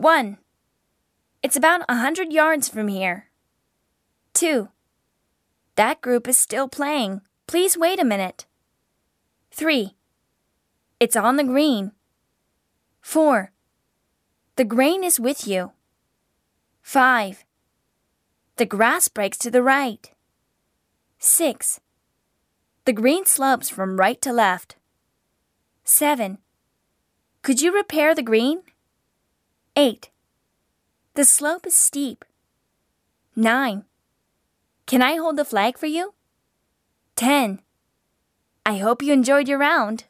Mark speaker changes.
Speaker 1: 1. It's about a hundred yards from here. 2. That group is still playing. Please wait a minute. 3. It's on the green. 4. The grain is with you. 5. The grass breaks to the right. 6. The green slopes from right to left. 7. Could you repair the green? 8. The slope is steep. 9. Can I hold the flag for you? 10. I hope you enjoyed your round.